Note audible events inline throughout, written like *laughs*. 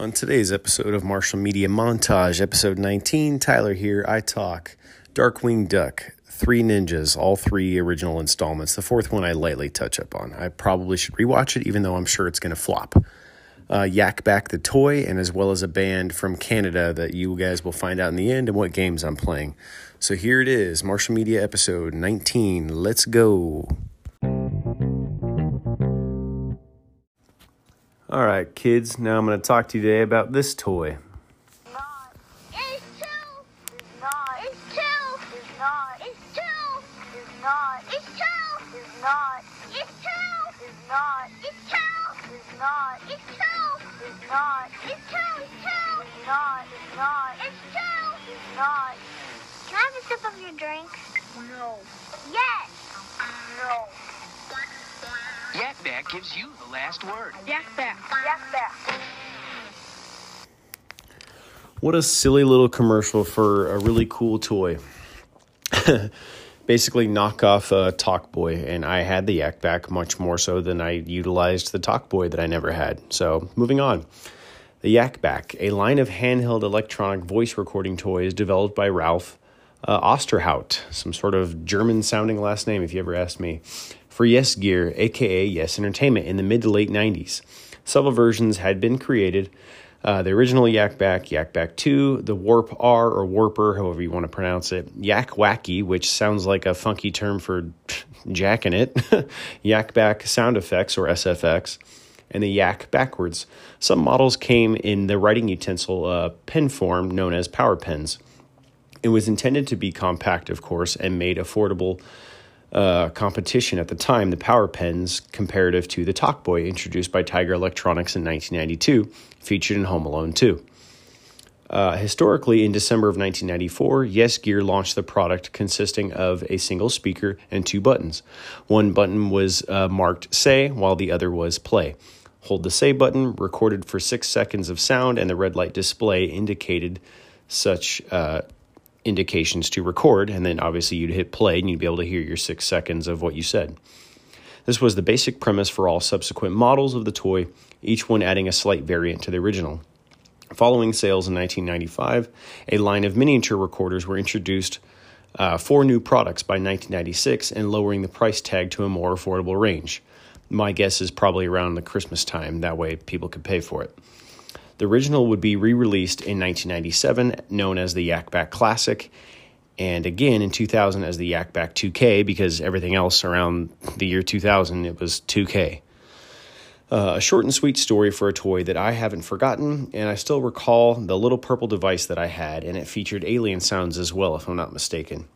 On today's episode of Marshall Media Montage, episode 19, Tyler here, I talk Darkwing Duck, Three Ninjas, all three original installments. The fourth one I lightly touch up on. I probably should rewatch it, even though I'm sure it's going to flop. Uh, Yak Bak the Toy, and as well as a band from Canada that you guys will find out in the end and what games I'm playing. So here it is Marshall Media episode 19. Let's go. All right, kids, now I'm going to talk to you today about this toy. Can I have a sip of your drink? No. Yes. No. Yak Bak gives you the last word. Yak back. Yak back. What a silly little commercial for a really cool toy. *laughs* Basically, knock off a Talk Boy, and I had the Yak Bak much more so than I utilized the Talk Boy that I never had. So, moving on. The Yak Bak, a line of handheld electronic voice recording toys developed by Ralph uh, Osterhout, some sort of German sounding last name, if you ever asked me, for Yes Gear, aka Yes Entertainment, in the mid to late 90s. Several versions had been created. Uh, the original Yak Bak, Yak Bak 2, the Warp R or Warper, however you want to pronounce it, Yak Wacky, which sounds like a funky term for *laughs* jacking it, *laughs* Yak Bak Sound Effects or SFX, and the Yak backwards. Some models came in the writing utensil uh, pen form known as power pens. It was intended to be compact, of course, and made affordable uh, competition at the time, the Power Pens, comparative to the Talkboy, introduced by Tiger Electronics in 1992, featured in Home Alone 2. Uh, historically, in December of 1994, Yes Gear launched the product consisting of a single speaker and two buttons. One button was uh, marked Say, while the other was Play. Hold the Say button, recorded for six seconds of sound, and the red light display indicated such uh, indications to record, and then obviously you'd hit play and you'd be able to hear your six seconds of what you said. This was the basic premise for all subsequent models of the toy, each one adding a slight variant to the original. Following sales in 1995, a line of miniature recorders were introduced uh, four new products by 1996 and lowering the price tag to a more affordable range. My guess is probably around the Christmas time, that way people could pay for it. The original would be re released in 1997, known as the Yak Bak Classic, and again in 2000 as the Yak Bak 2K, because everything else around the year 2000 it was 2K. Uh, a short and sweet story for a toy that I haven't forgotten, and I still recall the little purple device that I had, and it featured alien sounds as well, if I'm not mistaken.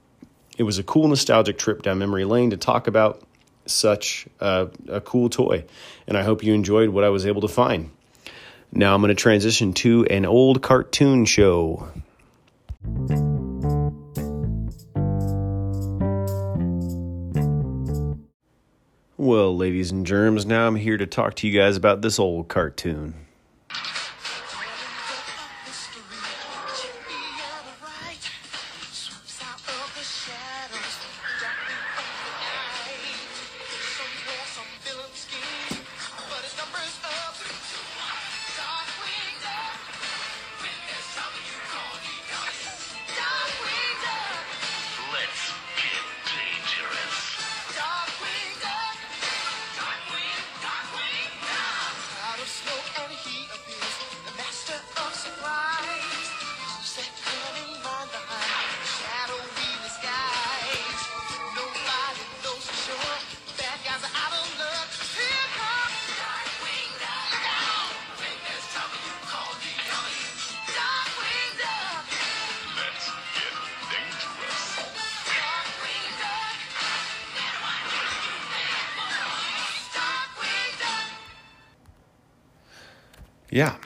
It was a cool nostalgic trip down memory lane to talk about such uh, a cool toy, and I hope you enjoyed what I was able to find. Now I'm going to transition to an old cartoon show. Well, ladies and germs, now I'm here to talk to you guys about this old cartoon. Yeah,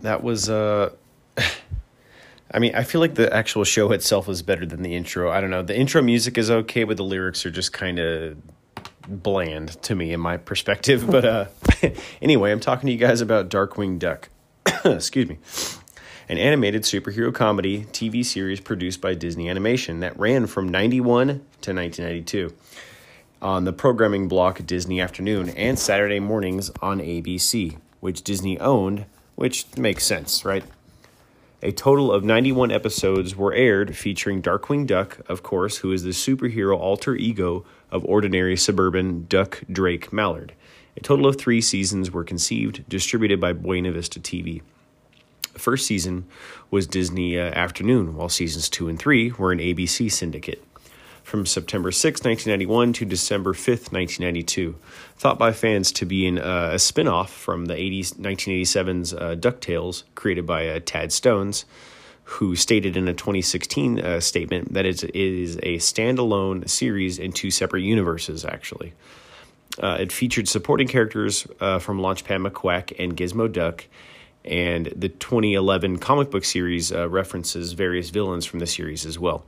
that was. Uh, *laughs* I mean, I feel like the actual show itself is better than the intro. I don't know. The intro music is okay, but the lyrics are just kind of bland to me in my perspective. But uh, *laughs* anyway, I'm talking to you guys about Darkwing Duck. *coughs* Excuse me. An animated superhero comedy TV series produced by Disney Animation that ran from 91 to 1992 on the programming block Disney Afternoon and Saturday mornings on ABC, which Disney owned which makes sense, right? A total of 91 episodes were aired featuring Darkwing Duck, of course, who is the superhero alter ego of ordinary suburban Duck Drake Mallard. A total of three seasons were conceived, distributed by Buena Vista TV. The first season was Disney uh, Afternoon, while seasons two and three were an ABC syndicate. From September 6, 1991 to December 5, 1992. Thought by fans to be in, uh, a spin off from the 80s, 1987's uh, DuckTales, created by uh, Tad Stones, who stated in a 2016 uh, statement that it is a standalone series in two separate universes, actually. Uh, it featured supporting characters uh, from Launchpad McQuack and Gizmo Duck, and the 2011 comic book series references various villains from the series as well.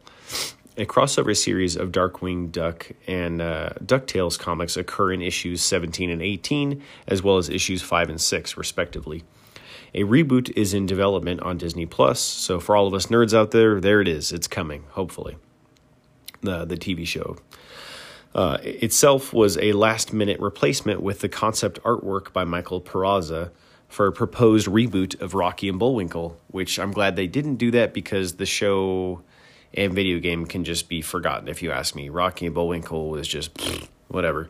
A crossover series of Darkwing Duck and uh, DuckTales comics occur in issues 17 and 18, as well as issues 5 and 6, respectively. A reboot is in development on Disney Plus, so for all of us nerds out there, there it is. It's coming, hopefully. The, the TV show uh, itself was a last minute replacement with the concept artwork by Michael Peraza for a proposed reboot of Rocky and Bullwinkle, which I'm glad they didn't do that because the show and video game can just be forgotten if you ask me. Rocky and Bullwinkle was just *sniffs* whatever.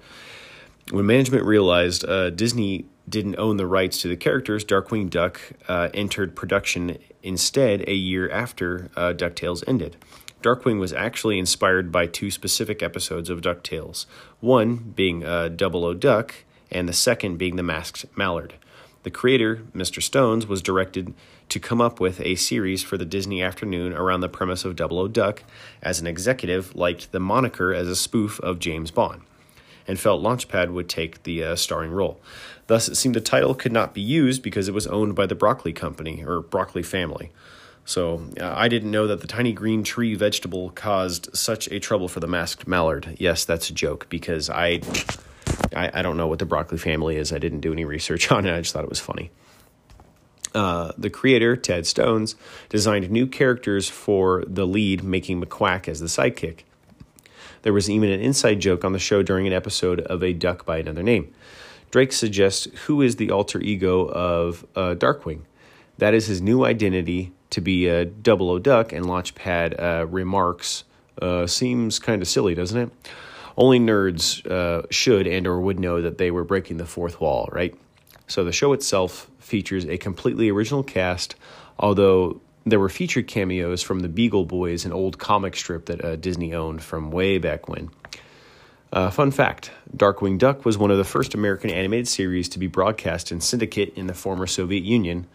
When management realized uh, Disney didn't own the rights to the characters, Darkwing Duck uh, entered production instead a year after uh, DuckTales ended. Darkwing was actually inspired by two specific episodes of DuckTales, one being uh, Double O Duck, and the second being The Masked Mallard. The creator, Mr. Stones, was directed to come up with a series for the Disney afternoon around the premise of Double O Duck, as an executive liked the moniker as a spoof of James Bond, and felt Launchpad would take the uh, starring role. Thus, it seemed the title could not be used because it was owned by the Broccoli Company, or Broccoli family. So uh, I didn't know that the tiny green tree vegetable caused such a trouble for the masked mallard. Yes, that's a joke because I, I, I don't know what the broccoli family is. I didn't do any research *laughs* on it. I just thought it was funny. Uh, the creator, Ted Stones, designed new characters for the lead, making McQuack as the sidekick. There was even an inside joke on the show during an episode of A Duck by Another Name. Drake suggests who is the alter ego of uh, Darkwing. That is his new identity to be a double O duck, and Launchpad uh, remarks, uh, seems kind of silly, doesn't it? Only nerds uh, should and or would know that they were breaking the fourth wall, right? So the show itself features a completely original cast, although there were featured cameos from the Beagle Boys, an old comic strip that uh, Disney owned from way back when. Uh, fun fact Darkwing Duck was one of the first American animated series to be broadcast in syndicate in the former Soviet Union.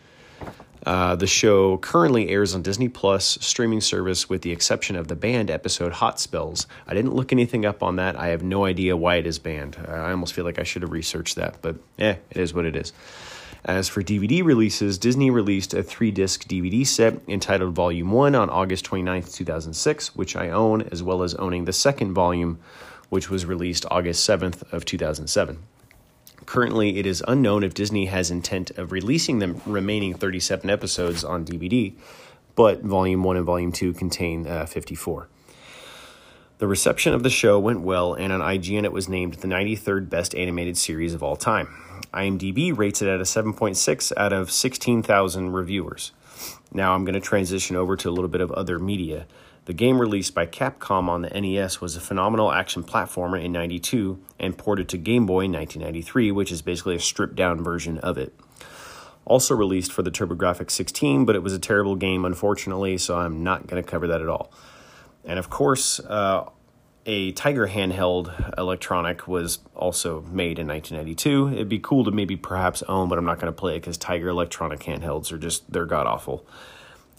Uh, the show currently airs on Disney Plus streaming service with the exception of the banned episode Hot Spells. I didn't look anything up on that. I have no idea why it is banned. I almost feel like I should have researched that, but eh, it is what it is. As for DVD releases, Disney released a three disc DVD set entitled Volume 1 on August 29th, 2006, which I own, as well as owning the second volume, which was released August 7th of 2007. Currently, it is unknown if Disney has intent of releasing the remaining 37 episodes on DVD, but Volume 1 and Volume 2 contain uh, 54. The reception of the show went well, and on IGN it was named the 93rd best animated series of all time. IMDb rates it at a 7.6 out of 16,000 reviewers. Now I'm going to transition over to a little bit of other media. The game released by Capcom on the NES was a phenomenal action platformer in 92 and ported to Game Boy in 1993, which is basically a stripped down version of it. Also released for the TurboGrafx 16, but it was a terrible game, unfortunately, so I'm not going to cover that at all. And of course, uh, a Tiger handheld electronic was also made in 1992. It'd be cool to maybe perhaps own, but I'm not going to play it because Tiger electronic handhelds are just, they're god awful.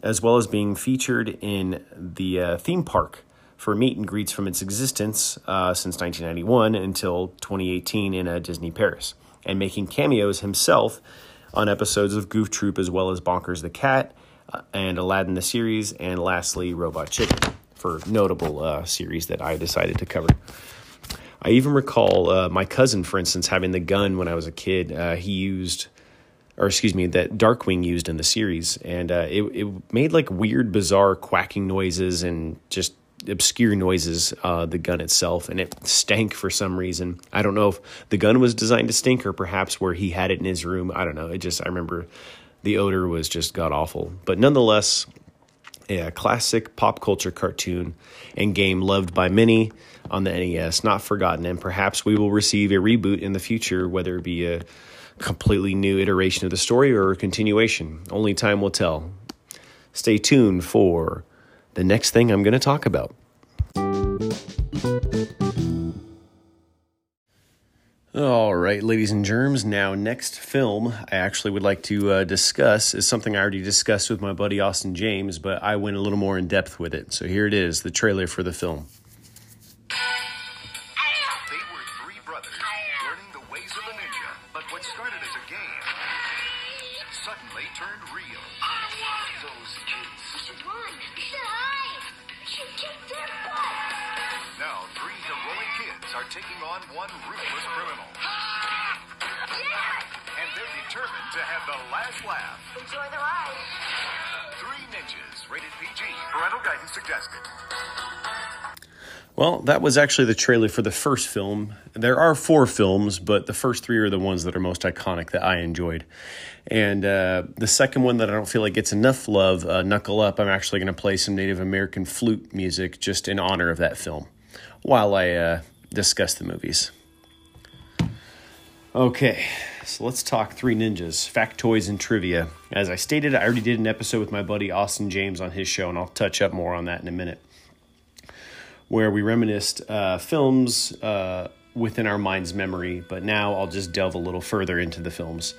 As well as being featured in the uh, theme park for meet and greets from its existence uh, since 1991 until 2018 in uh, Disney Paris, and making cameos himself on episodes of Goof Troop as well as Bonkers the Cat uh, and Aladdin the series, and lastly, Robot Chicken for notable uh, series that I decided to cover. I even recall uh, my cousin, for instance, having the gun when I was a kid. He used, or excuse me, that Darkwing used in the series, and uh, it it made like weird, bizarre quacking noises and just obscure noises. Uh, the gun itself, and it stank for some reason. I don't know if the gun was designed to stink, or perhaps where he had it in his room. I don't know. It just I remember the odor was just god awful. But nonetheless, a classic pop culture cartoon and game loved by many on the NES, not forgotten, and perhaps we will receive a reboot in the future, whether it be a completely new iteration of the story or a continuation. Only time will tell. Stay tuned for the next thing I'm going to talk about. All right, ladies and germs. Now, next film I actually would like to uh, discuss is something I already discussed with my buddy Austin James, but I went a little more in depth with it. So here it is the trailer for the film. Now, three heroic kids are taking on one ruthless criminal. And they're determined to have the last laugh. Enjoy the ride. Three ninjas, rated PG. Parental guidance suggested. Well, that was actually the trailer for the first film. There are four films, but the first three are the ones that are most iconic that I enjoyed. And uh, the second one that I don't feel like gets enough love, uh, Knuckle Up, I'm actually going to play some Native American flute music just in honor of that film while I uh, discuss the movies. Okay, so let's talk Three Ninjas, factoids and trivia. As I stated, I already did an episode with my buddy Austin James on his show, and I'll touch up more on that in a minute where we reminisced uh, films uh, within our mind's memory, but now I'll just delve a little further into the films.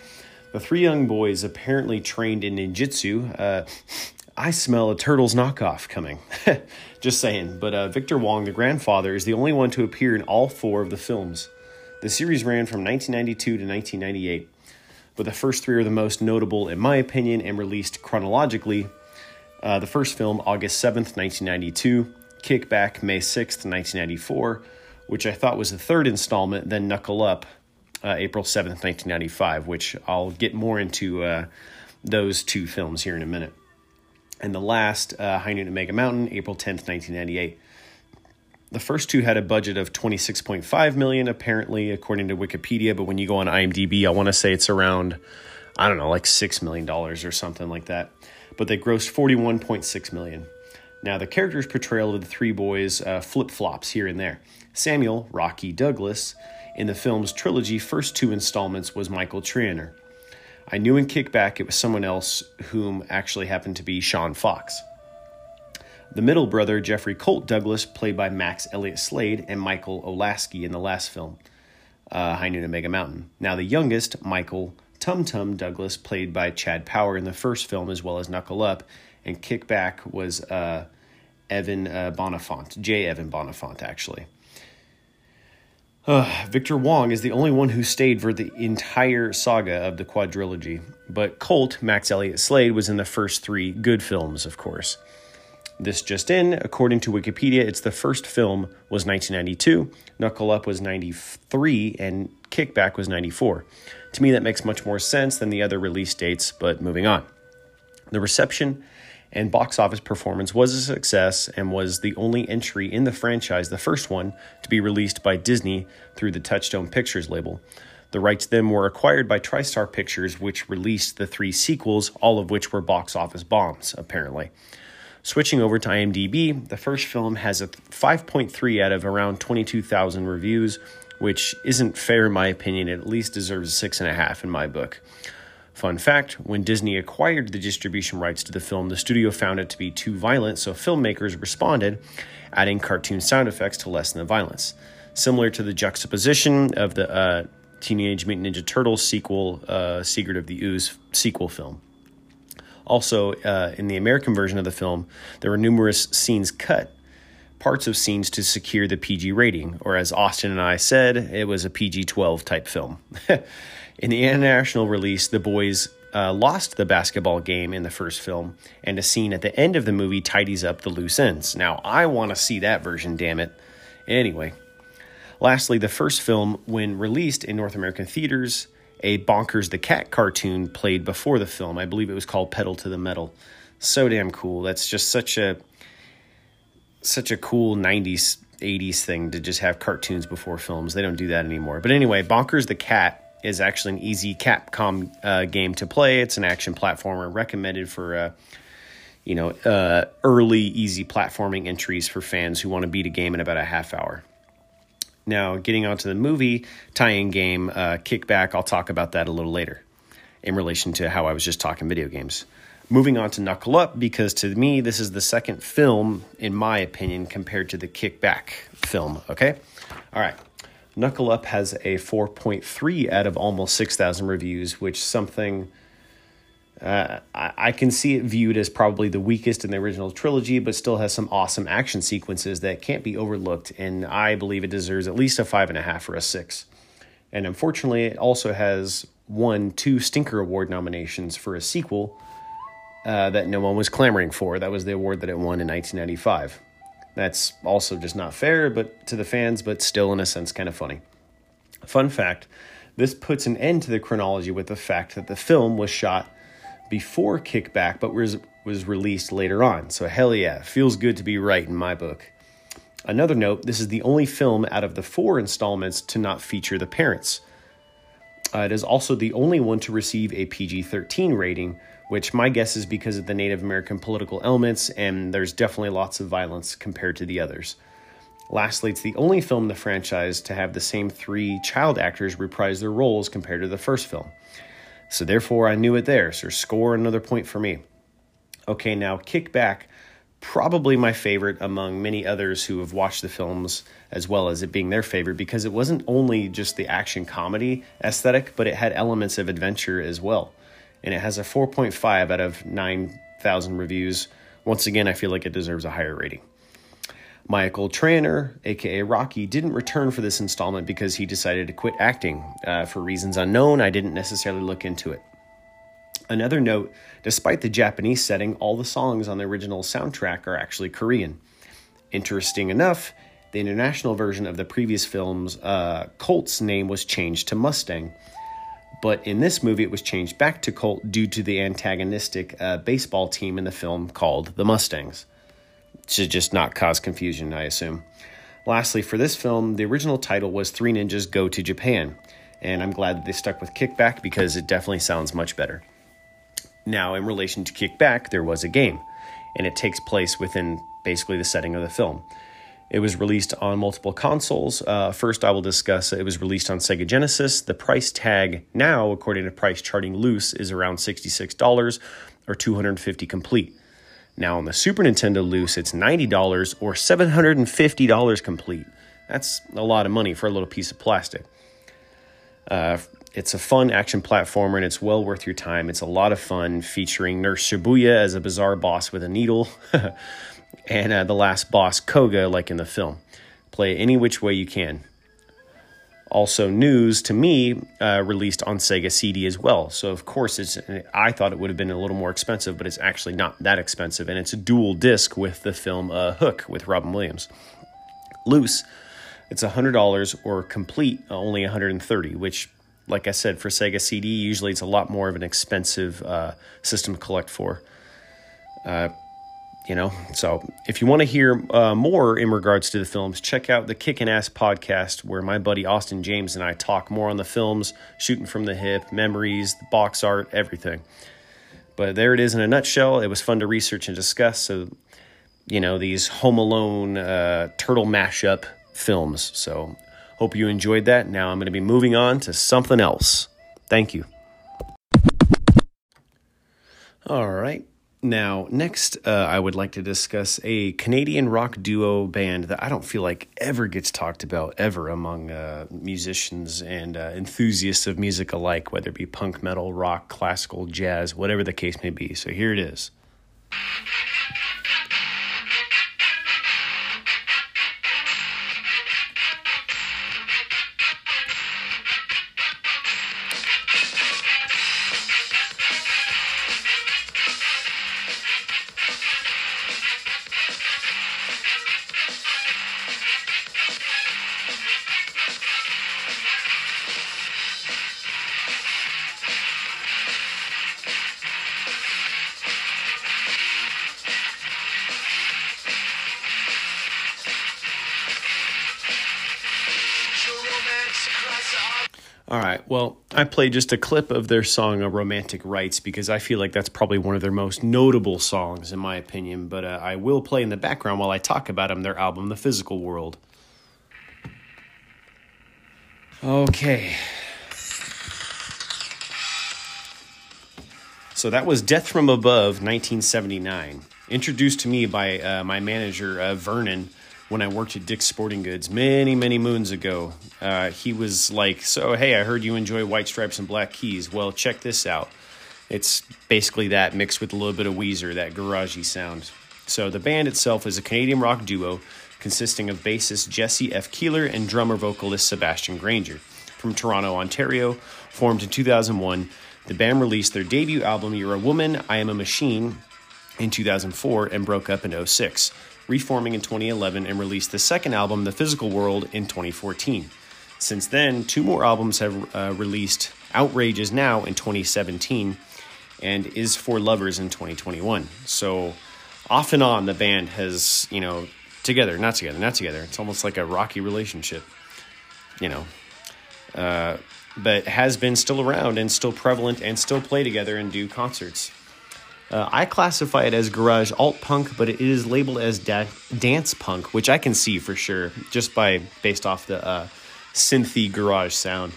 The three young boys apparently trained in ninjutsu. Uh, I smell a Turtles knockoff coming. *laughs* just saying. But uh, Victor Wong, the grandfather, is the only one to appear in all four of the films. The series ran from 1992 to 1998, but the first three are the most notable, in my opinion, and released chronologically. Uh, the first film, August 7th, 1992. Kickback, May 6th, 1994, which I thought was the third installment, then Knuckle Up, uh, April 7th, 1995, which I'll get more into uh, those two films here in a minute. And the last, uh, High Noon at Mega Mountain, April 10th, 1998. The first two had a budget of 26.5 million apparently according to Wikipedia, but when you go on IMDb, I want to say it's around I don't know, like 6 million dollars or something like that. But they grossed 41.6 million. Now, the character's portrayal of the three boys uh, flip flops here and there. Samuel, Rocky Douglas, in the film's trilogy first two installments was Michael Treanor. I knew in Kickback it was someone else whom actually happened to be Sean Fox. The middle brother, Jeffrey Colt Douglas, played by Max Elliott Slade and Michael O'Laskey in the last film, uh, High Noon at Mega Mountain. Now, the youngest, Michael Tum Tum Douglas, played by Chad Power in the first film as well as Knuckle Up, and Kickback was uh, Evan uh, Bonifant, J. Evan Bonifant, actually. Uh, Victor Wong is the only one who stayed for the entire saga of the quadrilogy, but Colt, Max Elliott Slade, was in the first three good films, of course. This just in, according to Wikipedia, it's the first film was 1992, Knuckle Up was 93, and Kickback was 94. To me, that makes much more sense than the other release dates, but moving on. The reception and box office performance was a success and was the only entry in the franchise, the first one, to be released by Disney through the Touchstone Pictures label. The rights then were acquired by TriStar Pictures, which released the three sequels, all of which were box office bombs, apparently. Switching over to IMDb, the first film has a 5.3 out of around 22,000 reviews, which isn't fair in my opinion. It at least deserves a 6.5 in my book. Fun fact when Disney acquired the distribution rights to the film, the studio found it to be too violent, so filmmakers responded, adding cartoon sound effects to lessen the violence. Similar to the juxtaposition of the uh, Teenage Mutant Ninja Turtles sequel, uh, Secret of the Ooze sequel film. Also, uh, in the American version of the film, there were numerous scenes cut, parts of scenes to secure the PG rating, or as Austin and I said, it was a PG 12 type film. *laughs* in the international release, the boys uh, lost the basketball game in the first film, and a scene at the end of the movie tidies up the loose ends. Now, I want to see that version, damn it. Anyway, lastly, the first film, when released in North American theaters, a Bonkers the Cat cartoon played before the film. I believe it was called Pedal to the Metal. So damn cool. That's just such a such a cool 90s 80s thing to just have cartoons before films. They don't do that anymore. But anyway, Bonkers the Cat is actually an easy Capcom uh, game to play. It's an action platformer recommended for uh, you know uh, early easy platforming entries for fans who want to beat a game in about a half hour. Now, getting onto the movie tie-in game uh, Kickback, I'll talk about that a little later in relation to how I was just talking video games. Moving on to Knuckle Up, because to me, this is the second film, in my opinion, compared to the Kickback film. Okay? All right. Knuckle Up has a 4.3 out of almost 6,000 reviews, which something uh, I, I can see it viewed as probably the weakest in the original trilogy, but still has some awesome action sequences that can't be overlooked. And I believe it deserves at least a five and a half or a six. And unfortunately, it also has won two Stinker Award nominations for a sequel uh, that no one was clamoring for. That was the award that it won in 1995. That's also just not fair, but to the fans, but still in a sense kind of funny. Fun fact: this puts an end to the chronology with the fact that the film was shot before Kickback, but was was released later on. So hell yeah, feels good to be right in my book. Another note: this is the only film out of the four installments to not feature the parents. Uh, it is also the only one to receive a PG 13 rating, which my guess is because of the Native American political elements, and there's definitely lots of violence compared to the others. Lastly, it's the only film in the franchise to have the same three child actors reprise their roles compared to the first film. So therefore, I knew it there, so score another point for me. Okay, now Kickback, probably my favorite among many others who have watched the films as well as it being their favorite because it wasn't only just the action comedy aesthetic, but it had elements of adventure as well. And it has a 4.5 out of 9,000 reviews. Once again, I feel like it deserves a higher rating. Michael Tranter, aka Rocky, didn't return for this installment because he decided to quit acting. Uh, for reasons unknown, I didn't necessarily look into it. Another note despite the Japanese setting, all the songs on the original soundtrack are actually Korean. Interesting enough, the international version of the previous film's uh, Colt's name was changed to Mustang. But in this movie, it was changed back to Colt due to the antagonistic uh, baseball team in the film called the Mustangs. To just not cause confusion, I assume. Lastly, for this film, the original title was Three Ninjas Go to Japan, and I'm glad that they stuck with Kickback because it definitely sounds much better. Now, in relation to Kickback, there was a game, and it takes place within basically the setting of the film. It was released on multiple consoles. Uh, first, I will discuss it was released on Sega Genesis. The price tag now, according to Price Charting Loose, is around $66 or 250 complete. Now, on the Super Nintendo Loose, it's $90 or $750 complete. That's a lot of money for a little piece of plastic. Uh, it's a fun action platformer and it's well worth your time. It's a lot of fun featuring Nurse Shibuya as a bizarre boss with a needle *laughs* and uh, the last boss, Koga, like in the film. Play any which way you can. Also, news to me uh, released on Sega CD as well. So, of course, it's. I thought it would have been a little more expensive, but it's actually not that expensive, and it's a dual disc with the film uh, Hook with Robin Williams. Loose, it's hundred dollars, or complete only 130, which, like I said, for Sega CD, usually it's a lot more of an expensive uh, system to collect for. Uh, you know so if you want to hear uh, more in regards to the films check out the kickin' ass podcast where my buddy austin james and i talk more on the films shooting from the hip memories the box art everything. But there it is in a nutshell. It was fun to research and discuss so you know these home alone uh, turtle mashup films. So hope you enjoyed that now i'm going to be moving on to something else thank you all right now, next, uh, I would like to discuss a Canadian rock duo band that I don't feel like ever gets talked about ever among uh, musicians and uh, enthusiasts of music alike, whether it be punk, metal, rock, classical, jazz, whatever the case may be. So here it is. Well, I played just a clip of their song "A Romantic Rights" because I feel like that's probably one of their most notable songs, in my opinion. But uh, I will play in the background while I talk about them. Their album, "The Physical World." Okay. So that was Death from Above, 1979. Introduced to me by uh, my manager, uh, Vernon, when I worked at Dick's Sporting Goods many, many moons ago. Uh, he was like, So, hey, I heard you enjoy White Stripes and Black Keys. Well, check this out. It's basically that mixed with a little bit of Weezer, that garagey sound. So, the band itself is a Canadian rock duo consisting of bassist Jesse F. Keeler and drummer vocalist Sebastian Grainger. From Toronto, Ontario, formed in 2001, the band released their debut album, You're a Woman, I Am a Machine, in 2004 and broke up in 06, reforming in 2011 and released the second album, The Physical World, in 2014. Since then, two more albums have uh, released Outrage is Now in 2017 and Is for Lovers in 2021. So, off and on, the band has, you know, together, not together, not together. It's almost like a rocky relationship, you know. Uh, but has been still around and still prevalent and still play together and do concerts. Uh, I classify it as garage alt punk, but it is labeled as da- dance punk, which I can see for sure just by based off the uh, synthy garage sound.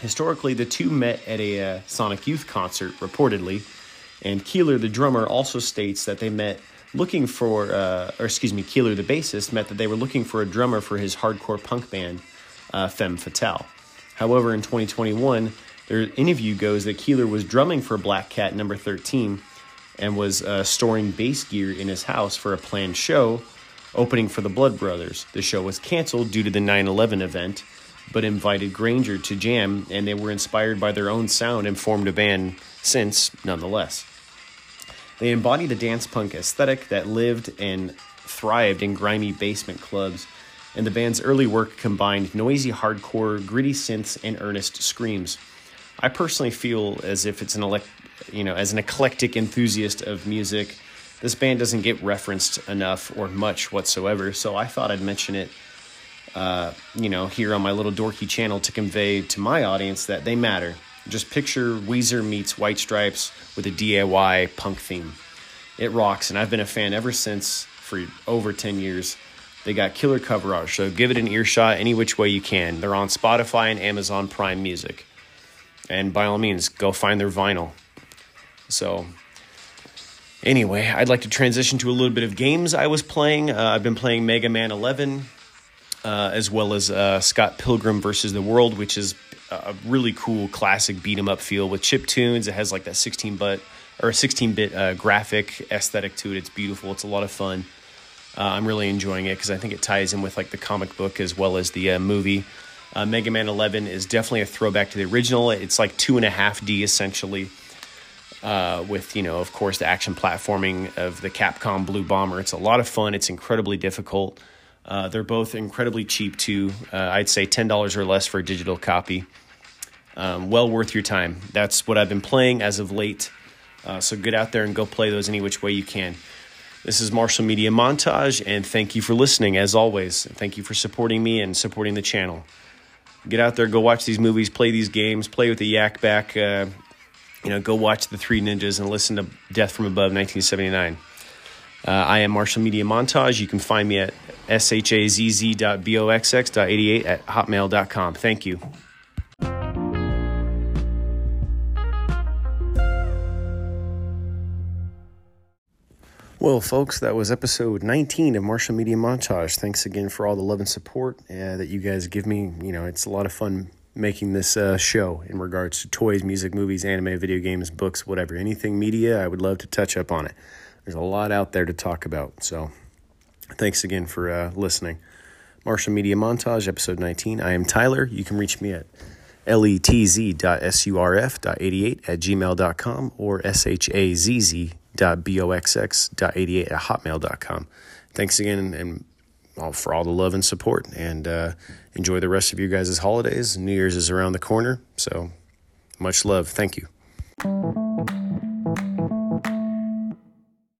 Historically, the two met at a uh, Sonic Youth concert, reportedly, and Keeler, the drummer, also states that they met looking for, uh, or excuse me, Keeler, the bassist, met that they were looking for a drummer for his hardcore punk band, uh, Femme Fatale. However, in 2021, their interview goes that Keeler was drumming for Black Cat number 13 and was uh, storing bass gear in his house for a planned show opening for the Blood Brothers. The show was canceled due to the 9 11 event, but invited Grainger to jam, and they were inspired by their own sound and formed a band since, nonetheless. They embodied a dance punk aesthetic that lived and thrived in grimy basement clubs, and the band's early work combined noisy hardcore, gritty synths, and earnest screams. I personally feel as if it's an elect, you know, as an eclectic enthusiast of music, this band doesn't get referenced enough or much whatsoever. So I thought I'd mention it, uh, you know, here on my little dorky channel to convey to my audience that they matter. Just picture Weezer meets White Stripes with a DIY punk theme. It rocks, and I've been a fan ever since for over 10 years. They got killer cover art, so give it an earshot any which way you can. They're on Spotify and Amazon Prime Music. And by all means, go find their vinyl. So, anyway, I'd like to transition to a little bit of games I was playing. Uh, I've been playing Mega Man 11, uh, as well as uh, Scott Pilgrim versus the World, which is a really cool classic beat 'em up feel with chip tunes. It has like that 16 bit or 16 bit uh, graphic aesthetic to it. It's beautiful. It's a lot of fun. Uh, I'm really enjoying it because I think it ties in with like the comic book as well as the uh, movie. Mega Man 11 is definitely a throwback to the original. It's like two and a half D essentially, uh, with you know, of course, the action platforming of the Capcom Blue Bomber. It's a lot of fun. It's incredibly difficult. Uh, they're both incredibly cheap too. Uh, I'd say ten dollars or less for a digital copy. Um, well worth your time. That's what I've been playing as of late. Uh, so get out there and go play those any which way you can. This is Marshall Media Montage, and thank you for listening as always. Thank you for supporting me and supporting the channel. Get out there, go watch these movies, play these games, play with the Yak Bak. You know, go watch the Three Ninjas and listen to Death from Above 1979. Uh, I am Marshall Media Montage. You can find me at shazz.boxx.88 at hotmail.com. Thank you. Well, folks, that was episode 19 of Marshall Media Montage. Thanks again for all the love and support uh, that you guys give me. You know, it's a lot of fun making this uh, show in regards to toys, music, movies, anime, video games, books, whatever. Anything media, I would love to touch up on it. There's a lot out there to talk about. So, thanks again for uh, listening. Marshall Media Montage, episode 19. I am Tyler. You can reach me at letz.surf.88 at gmail.com or shazz boxx.88 at hotmail.com. Thanks again and all, for all the love and support. And uh, enjoy the rest of your guys' holidays. New Year's is around the corner. So much love. Thank you.